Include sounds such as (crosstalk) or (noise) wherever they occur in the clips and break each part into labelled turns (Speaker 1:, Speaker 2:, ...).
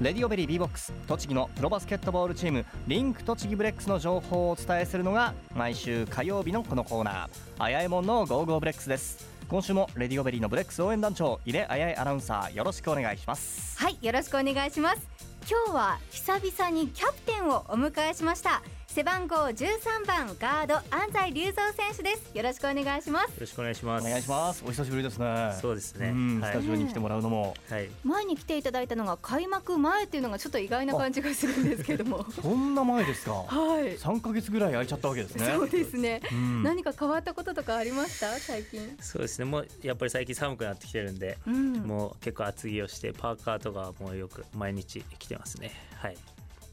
Speaker 1: レディオベリー B BOX。栃木のプロバスケットボールチームリンク栃木ブレックスの情報をお伝えするのが毎週火曜日のこのコーナー。あやえもんの Go Go BREX です。今週もレディオベリーのブレックス応援団長井出あやえアナウンサーよろしくお願いします。
Speaker 2: はいよろしくお願いします。今日は久々にキャプテンをお迎えしました。背番号13番ガード安斎竜三選手です。よろしくお願いします。よ
Speaker 3: ろしくお願いします。
Speaker 1: お願いします。お久しぶりですね。
Speaker 3: そうですね、
Speaker 1: スタジオに来てもらうのも、
Speaker 3: はい、
Speaker 2: 前に来ていただいたのが開幕前っていうのがちょっと意外な感じがするんですけども。(laughs)
Speaker 1: そんな前ですか？
Speaker 2: はい。
Speaker 1: 3か月ぐらい空いちゃったわけですね。
Speaker 2: そうですね、うん、何か変わったこととかありました？最近。
Speaker 3: そうですね。もうやっぱり最近寒くなってきてるんで、うん、もう結構厚着をしてパーカーとかもうよく毎日着てますね。はい。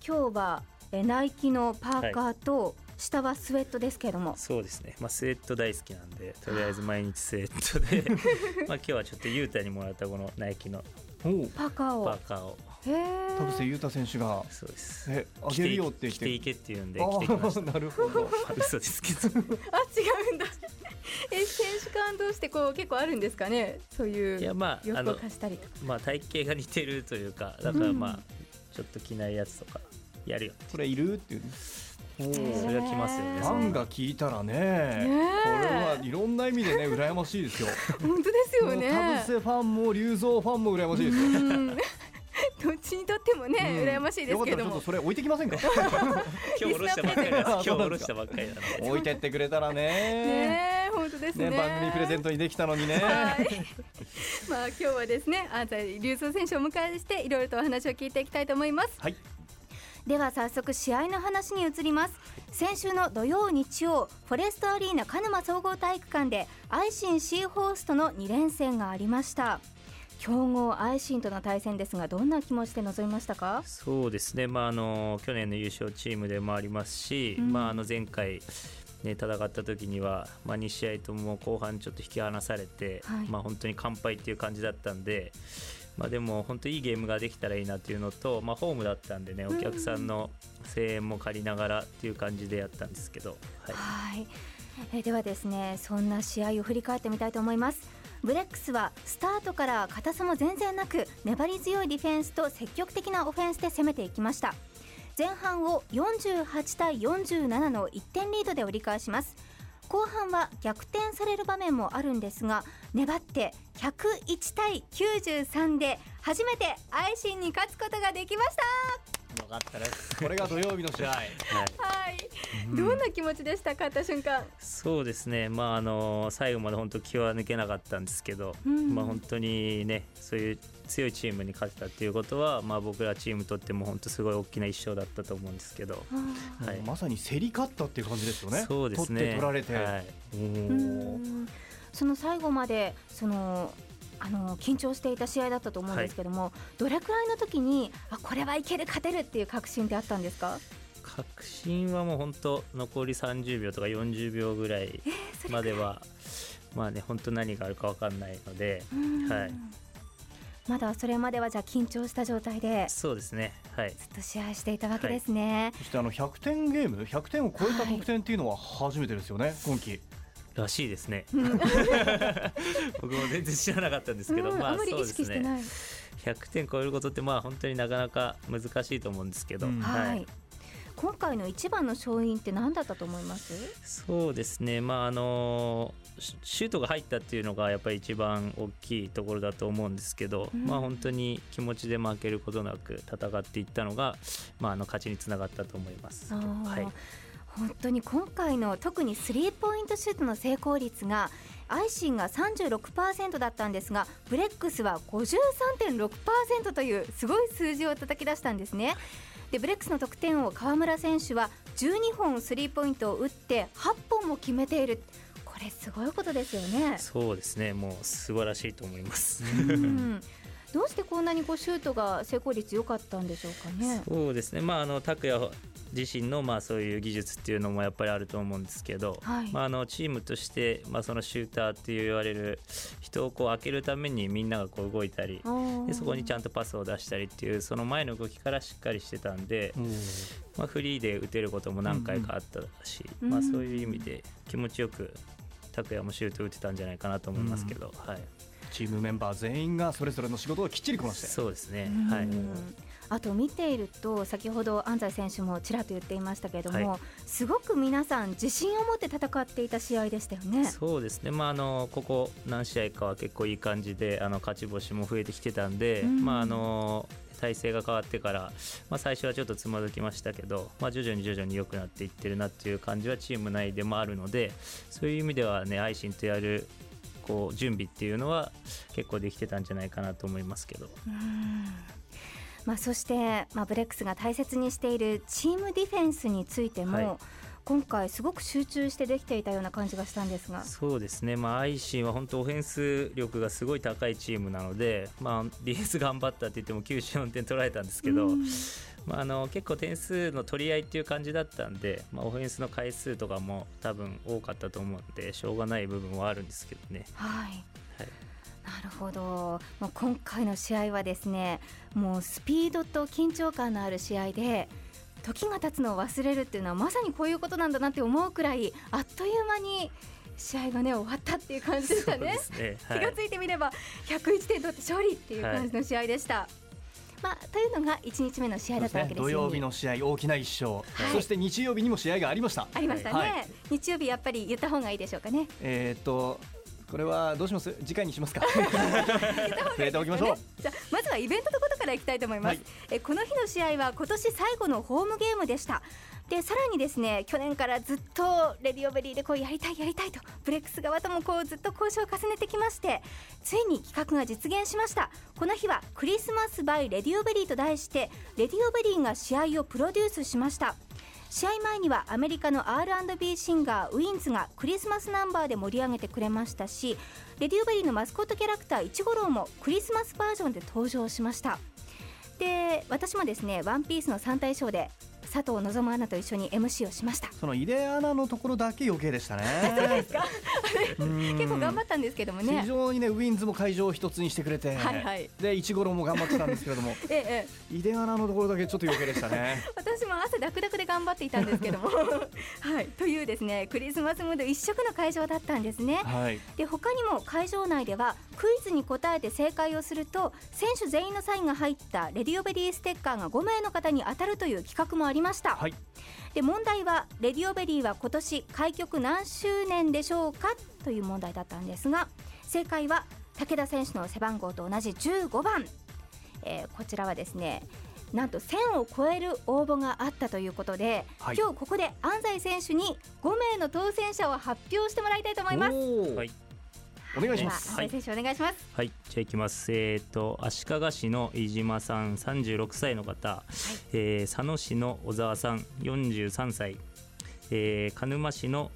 Speaker 2: 今日はえナイキのパーカーと、はい。下はスウェットですけども。
Speaker 3: そうですね、まあ、スウェット大好きなんでとりあえず毎日スウェットで (laughs) まあ今日はちょっと雄太にもらったこのナイキの
Speaker 2: パーカーを。
Speaker 3: パーカーを。
Speaker 1: 田臥勇太選手が
Speaker 3: そうです。
Speaker 1: えあげるよって言
Speaker 3: って。着ていけって言うんで着てきました
Speaker 1: なるほど。
Speaker 3: 嘘ですけど (laughs) あ違
Speaker 2: うんだ。(laughs) え選手間同士ってこう結構あるんですかね？そういういやまあ洋服を貸したりとか。
Speaker 3: まあ体型が似てるというかだからまあ、うん、ちょっと着ないやつとかやるよ
Speaker 1: これいる？っていう
Speaker 3: それはきますよね。
Speaker 1: ファンが聞いたらね、ねこれはいろんな意味でね (laughs) 羨ましいですよ。
Speaker 2: 本当ですよね。
Speaker 1: 田臥ファンも龍造ファンも羨ましいですよ。
Speaker 2: どっちにとってもね、うん、羨ましいですけど
Speaker 1: も。それ置いてきませんか？(laughs) (laughs)
Speaker 3: 今日下ろしたばっかり今日下ろしたばっかり
Speaker 1: 置いてってくれたらね。
Speaker 2: ね本当ですね、
Speaker 1: ね、番組プレゼントにできたのにね。
Speaker 2: まあ今日はですね、安西龍造選手をお迎えしていろいろとお話を聞いていきたいと思います。
Speaker 1: はい。
Speaker 2: では早速試合の話に移ります。先週の土曜日曜フォレストアリーナ鹿沼総合体育館でアイシンシーホースとの2連戦がありました。強豪アイシンとの対戦ですがどんな気持ちで臨みましたか？
Speaker 3: そうですね、まあ、あの去年の優勝チームでもありますし、うん、まあ、あの前回ね、戦った時には、まあ、2試合とも後半ちょっと引き離されて、はい、まあ、本当に完敗っていう感じだったんで、まあ、でも本当いいゲームができたらいいなっていうのと、まあ、ホームだったんでねお客さんの声援も借りながらっていう感じでやったんですけど、
Speaker 2: はい、はい。えではですねそんな試合を振り返ってみたいと思います。ブレックスはスタートから硬さも全然なく粘り強いディフェンスと積極的なオフェンスで攻めていきました。前半を48対47の1点リードで折り返します後半は逆転される場面もあるんですが粘って101対93で初めてアイシンに勝つことができました。
Speaker 3: よかったです
Speaker 1: これが土曜日の試合。はい、
Speaker 2: はい、どんな気持ちでした？勝った瞬間。
Speaker 3: そうですね。まああの最後まで本当気は抜けなかったんですけど、うん、まあ本当にねそういう強いチームに勝てたっていうことは、まあ、僕らチームとっても本当すごい大きな一勝だったと思うんですけど、
Speaker 1: はい、まさに競り勝ったっていう感じですよね。
Speaker 3: そうですね。
Speaker 1: 取って取られて、はい、
Speaker 2: その最後までそのあの緊張していた試合だったと思うんですけども、はい、どれくらいの時にあこれはいける勝てるっていう確信ってあったんですか？
Speaker 3: 確信はもう本当残り30秒とか40秒ぐらいまでは、えー、まあね本当何があるか分かんないので、はい、
Speaker 2: まだそれまではじゃあ緊張した状態で
Speaker 3: そうですね。はい。
Speaker 2: ずっと試合していたわけですね、はい、
Speaker 1: そしてあの100点ゲーム100点を超えた得点っていうのは初めてですよね、はい、今季
Speaker 3: らしいですね。(laughs) 僕も全然知らなかったんですけど、
Speaker 2: まあそうですね。
Speaker 3: 100点超えることってまあ本当になかなか難しいと思うんですけど、
Speaker 2: はい、今回の一番の勝因って何だったと思います？
Speaker 3: そうですね。まああのシュートが入ったっていうのがやっぱり一番大きいところだと思うんですけど、うん、まあ本当に気持ちで負けることなく戦っていったのが、まあ、あの勝ちにつながったと思います。はい
Speaker 2: 本当に今回の特にスリーポイントシュートの成功率がアイシンが36%だったんですがブレックスは53.6%というすごい数字を叩き出したんですね。でブレックスの得点王川村選手は12本スリーポイントを打って8本も決めている。これすごいことですよね。
Speaker 3: そうですね。もう素晴らしいと思います。
Speaker 2: どうしてこんなにこうシュートが成功率良かったんでしょうかね。
Speaker 3: そうですね。まああの拓也自身のまあそういう技術っていうのもやっぱりあると思うんですけど、はい、まあ、あのチームとしてまあそのシューターっていう言われる人をこう開けるためにみんながこう動いたりでそこにちゃんとパスを出したりっていうその前の動きからしっかりしてたんで、まあ、フリーで打てることも何回かあったし、うん。うん、まあ、そういう意味で気持ちよく拓也もシュート打てたんじゃないかなと思いますけど、うん、はい。
Speaker 1: チームメンバー全員がそれぞれの仕事をきっちりこなして。
Speaker 3: そうですね、はい、
Speaker 2: あと見ていると先ほど安西選手もちらっと言っていましたけれども、はい、すごく皆さん自信を持って戦っていた試合でしたよね。
Speaker 3: そうですね、まあ、あのここ何試合かは結構いい感じであの勝ち星も増えてきてたんで、うん、まああの体制が変わってから、まあ、最初はちょっとつまずきましたけど、まあ、徐々に徐々に良くなっていってるなっていう感じはチーム内でもあるのでそういう意味ではね愛心とやるこう準備っていうのは結構できてたんじゃないかなと思いますけど。
Speaker 2: まあ、そして、まあ、ブレックスが大切にしているチームディフェンスについても、はい、今回すごく集中してできていたような感じがしたんですが。
Speaker 3: そうですね、まあ、アイシンは本当オフェンス力がすごい高いチームなので、まあ、ディフェンス頑張ったって言っても94点取られたんですけど、まあ、あの結構点数の取り合いっていう感じだったんで、まあ、オフェンスの回数とかも多分多かったと思うんでしょうがない部分はあるんですけどね。
Speaker 2: はい、はいなるほど、まあ、今回の試合はですねもうスピードと緊張感のある試合で時が経つのを忘れるっていうのはまさにこういうことなんだなって思うくらいあっという間に試合がね終わったっていう感じでしたね、ね。はい、気がついてみれば101点取って勝利っていう感じの試合でした。はい。まあ、というのが1日目の試合だったわけです、
Speaker 1: ね、土曜日の試合大きな一勝、はい、そして日曜日にも試合がありました。
Speaker 2: ありましたね、はい、日曜日やっぱり言った方がいいでしょうかね。
Speaker 1: えー、っとこれはどうします？次回にしますか。(laughs) (laughs) 触れておきましょう。
Speaker 2: じゃまずはイベントのことからいきたいと思います、はい、えこの日の試合は今年最後のホームゲームでした。でさらにですね去年からずっとレディオベリーでこうやりたいやりたいとブレックス側ともこうずっと交渉を重ねてきましてついに企画が実現しました。この日は Christmas by レディオベリーと題してレディオベリーが試合をプロデュースしました試合前にはアメリカの R&B シンガーウィンズがクリスマスナンバーで盛り上げてくれましたしレディオベリーのマスコットキャラクターイチゴロウもクリスマスバージョンで登場しました。で私もですねワンピースの3体ショーで佐藤望アナと一緒に MC をしました。
Speaker 1: その井出アナのところだけ余計でしたね。(laughs)
Speaker 2: 結構頑張ったんですけどもね。
Speaker 1: 非常にねウィンズも会場を一つにしてくれて、はいはい、で一五郎も頑張ってたんですけれども、(laughs) ええ、井出アナのところだけちょっと余計でしたね。
Speaker 2: 私も汗だくだくで頑張っていたんですけども。(laughs) はい。というですねクリスマスムード一色の会場だったんですね、はい、で他にも会場内ではクイズに答えて正解をすると選手全員のサインが入ったレディオベリーステッカーが5名の方に当たるという企画もありました、はい、で問題はレディオベリーは今年開局何周年でしょうかという問題だったんですが正解は武田選手の背番号と同じ15番、えー、こちらはですねなんと1000を超える応募があったということで、はい、今日ここで安西選手に5名の当選者を発表してもらいたいと思います。はい
Speaker 1: お願いします。
Speaker 2: はい、選手お願い。します。
Speaker 3: はい、じゃあいきます。えっ、ー、と足利市の飯島さん、三十六歳の方、はい、えー、佐野市の小沢さん、四十三歳、えー、鹿沼市の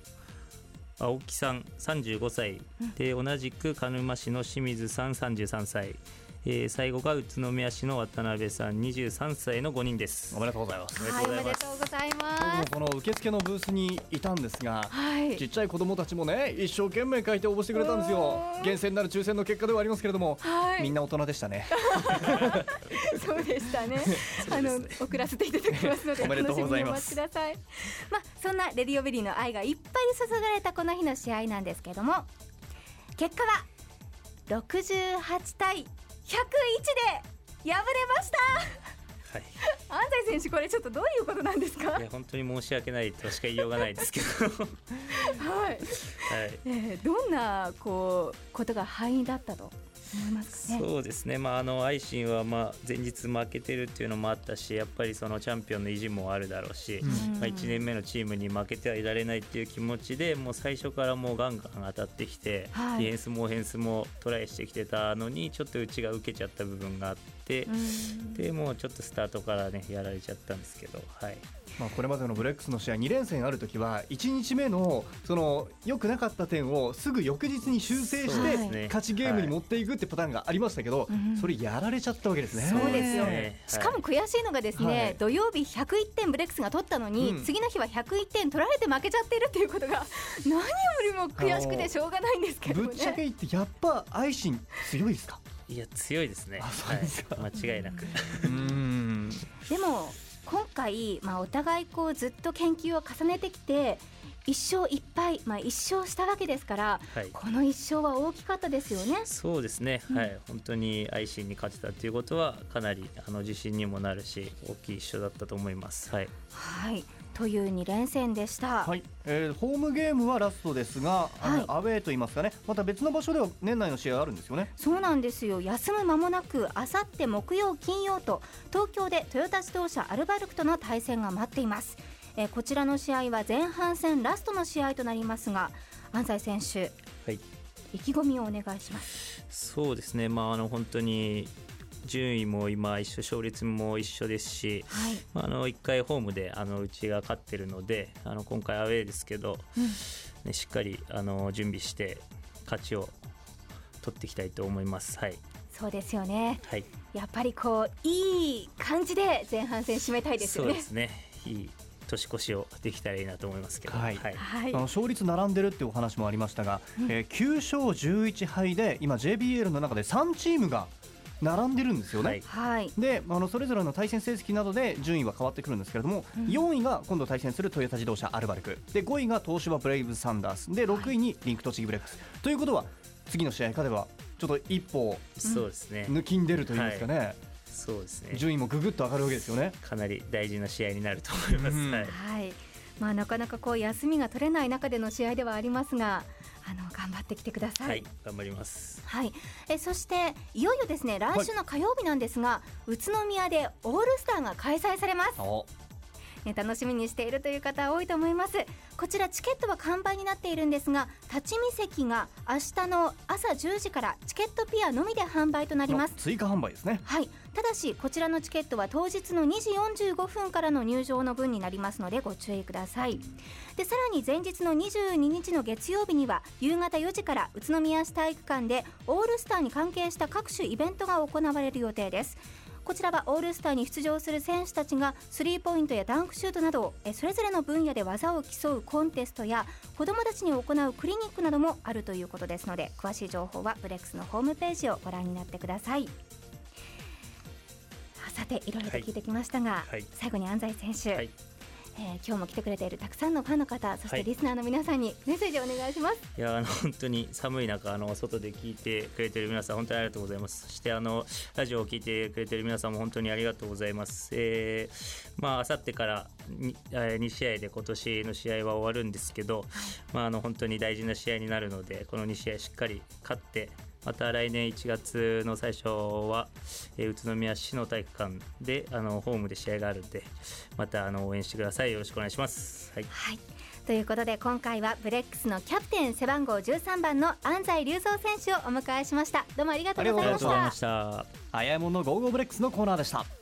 Speaker 3: 青木さん35歳、うん、で同じく鹿沼市の清水さん33歳えー、最後が宇都宮市の渡辺さん23歳の5人です。
Speaker 1: おめでとうございます。
Speaker 2: はいおめでとうございます。
Speaker 1: 僕もこの受付のブースにいたんですが、はい、ちっちゃい子供たちもね一生懸命書いて応募してくれたんですよ。厳選なる抽選の結果ではありますけれども、はい、みんな大人でしたね。(laughs)
Speaker 2: そうでしたね。あの送らせていただきますのでおめでとうございます。まあそんなレディオベリーの愛がいっぱい注がれたこの日の試合なんですけれども結果は68対101で敗れました。はい、安西選手、これちょっとどういうことなんですか？
Speaker 3: いや本当に申し訳ないとしか言いようがないですけど。(laughs) はい、はい。
Speaker 2: えー、どんなこうことが敗因だったと？思いますかね。
Speaker 3: そうですね。まああのアイシンはまあ前日負けてるっていうのもあったし、やっぱりそのチャンピオンの意地もあるだろうし、うん、まあ1年目のチームに負けてはいられないっていう気持ちで、もう最初からもうガンガン当たってきて、はい、ディフェンスもオフェンスもトライしてきてたのにちょっと内が受けちゃった部分があって、うん、でもうちょっとスタートからねやられちゃったんですけど、はい。
Speaker 1: まあ、これまでのブレックスの試合2連戦ある時は1日目のその良くなかった点をすぐ翌日に修正して勝ちゲームに持っていくってパターンがありましたけど、それやられちゃったわけですね。
Speaker 2: そうですよ、しかも悔しいのがですね、土曜日101点ブレックスが取ったのに、次の日は101点取られて負けちゃってるっていうことが (laughs) 何よりも悔しくてしょうがないんですけど、
Speaker 1: ぶっちゃけ言ってやっぱ愛心強いですか？
Speaker 3: いや強いですね。はい、間違いなく。
Speaker 2: でも今回、まあ、お互いこうずっと研究を重ねてきて1勝1敗、まあ、1勝したわけですから、はい、この1勝は大きかったですよね。
Speaker 3: そうですね、うん、はい、本当に愛心に勝てたということはかなりあの自信にもなるし大きい1勝だったと思います。はい、
Speaker 2: はいという2連戦でした、
Speaker 1: はい。えー、ホームゲームはラストですが、はい、アウェーといいますかね。また別の場所では年内の試合あるんですよね。
Speaker 2: そうなんですよ。休む間もなくあさって木曜金曜と東京でトヨタ自動車アルバルクとの対戦が待っています。えー、こちらの試合は前半戦ラストの試合となりますが安西選手、はい、意気込みをお願いします。
Speaker 3: そうですね、まあ、あの本当に順位も今一緒勝率も一緒ですし、はい、まあ、あの1回ホームであのうちが勝ってるのであの今回アウェーですけど、うん、ね、しっかりあの準備して勝ちを取っていきたいと思います。はい。
Speaker 2: そうですよね、はい、やっぱりこういい感じで前半戦締めたいですよね。
Speaker 3: そうですね。いい年越しをできたらいいなと思いますけど、はい。はい、
Speaker 1: あの勝率並んでるっていうお話もありましたが、うん、えー、9勝11敗で今 JBL の中で3チームが並んでるんですよね。はい、であのそれぞれの対戦成績などで順位は変わってくるんですけれども、うん、4位が今度対戦するトヨタ自動車アルバルク。で5位が東芝ブレイブサンダースで6位にリンク栃木ブレックス、はい、ということは次の試合勝てばちょっと一歩そうですね。抜きんでるといいますかね。はい。
Speaker 3: そうですね。
Speaker 1: 順位もぐぐっと上がるわけですよね。
Speaker 3: かなり大事な試合になると思います、うん、はい、
Speaker 2: はいまあ、なかなかこう休みが取れない中での試合ではありますがあの頑張ってきてください。
Speaker 3: はい、頑張ります。
Speaker 2: はい、えそしていよいよですね来週の火曜日なんですが、はい、宇都宮でオールスターが開催されます。ね、楽しみにしているという方多いと思います。こちらチケットは完売になっているんですが立ち見席が明日の朝10時からチケットピアのみで販売となります。
Speaker 1: 追加販売ですね。
Speaker 2: はい。ただしこちらのチケットは当日の2時45分からの入場の分になりますのでご注意ください。でさらに前日の22日の月曜日には夕方4時から宇都宮市体育館でオールスターに関係した各種イベントが行われる予定ですこちらはオールスターに出場する選手たちがスリーポイントやダンクシュートなどそれぞれの分野で技を競うコンテストや子どもたちに行うクリニックなどもあるということですので詳しい情報はブレックスのホームページをご覧になってください。さていろいろと聞いてきましたが、はい、最後に安西選手、はいえー、今日も来てくれているたくさんのファンの方そしてリスナーの皆さんにメッセージをお願いします、は
Speaker 3: い、いやあの本当に寒い中あの外で聞いてくれている皆さん本当にありがとうございます。そしてあのラジオを聞いてくれている皆さんも本当にありがとうございます、えー、まああさってからに、えー、2試合で今年の試合は終わるんですけど、まああの本当に大事な試合になるのでこの2試合しっかり勝ってまた来年1月の最初は、えー、宇都宮市の体育館であのホームで試合があるんでまたあの応援してください。よろしくお願いします。
Speaker 2: はい、はい。ということで今回はブレックスのキャプテン背番号13番の安斎竜三選手をお迎えしました。どうもありがとうございました。ありがとうございました。
Speaker 1: 早いもの Go Go BREX のコーナーでした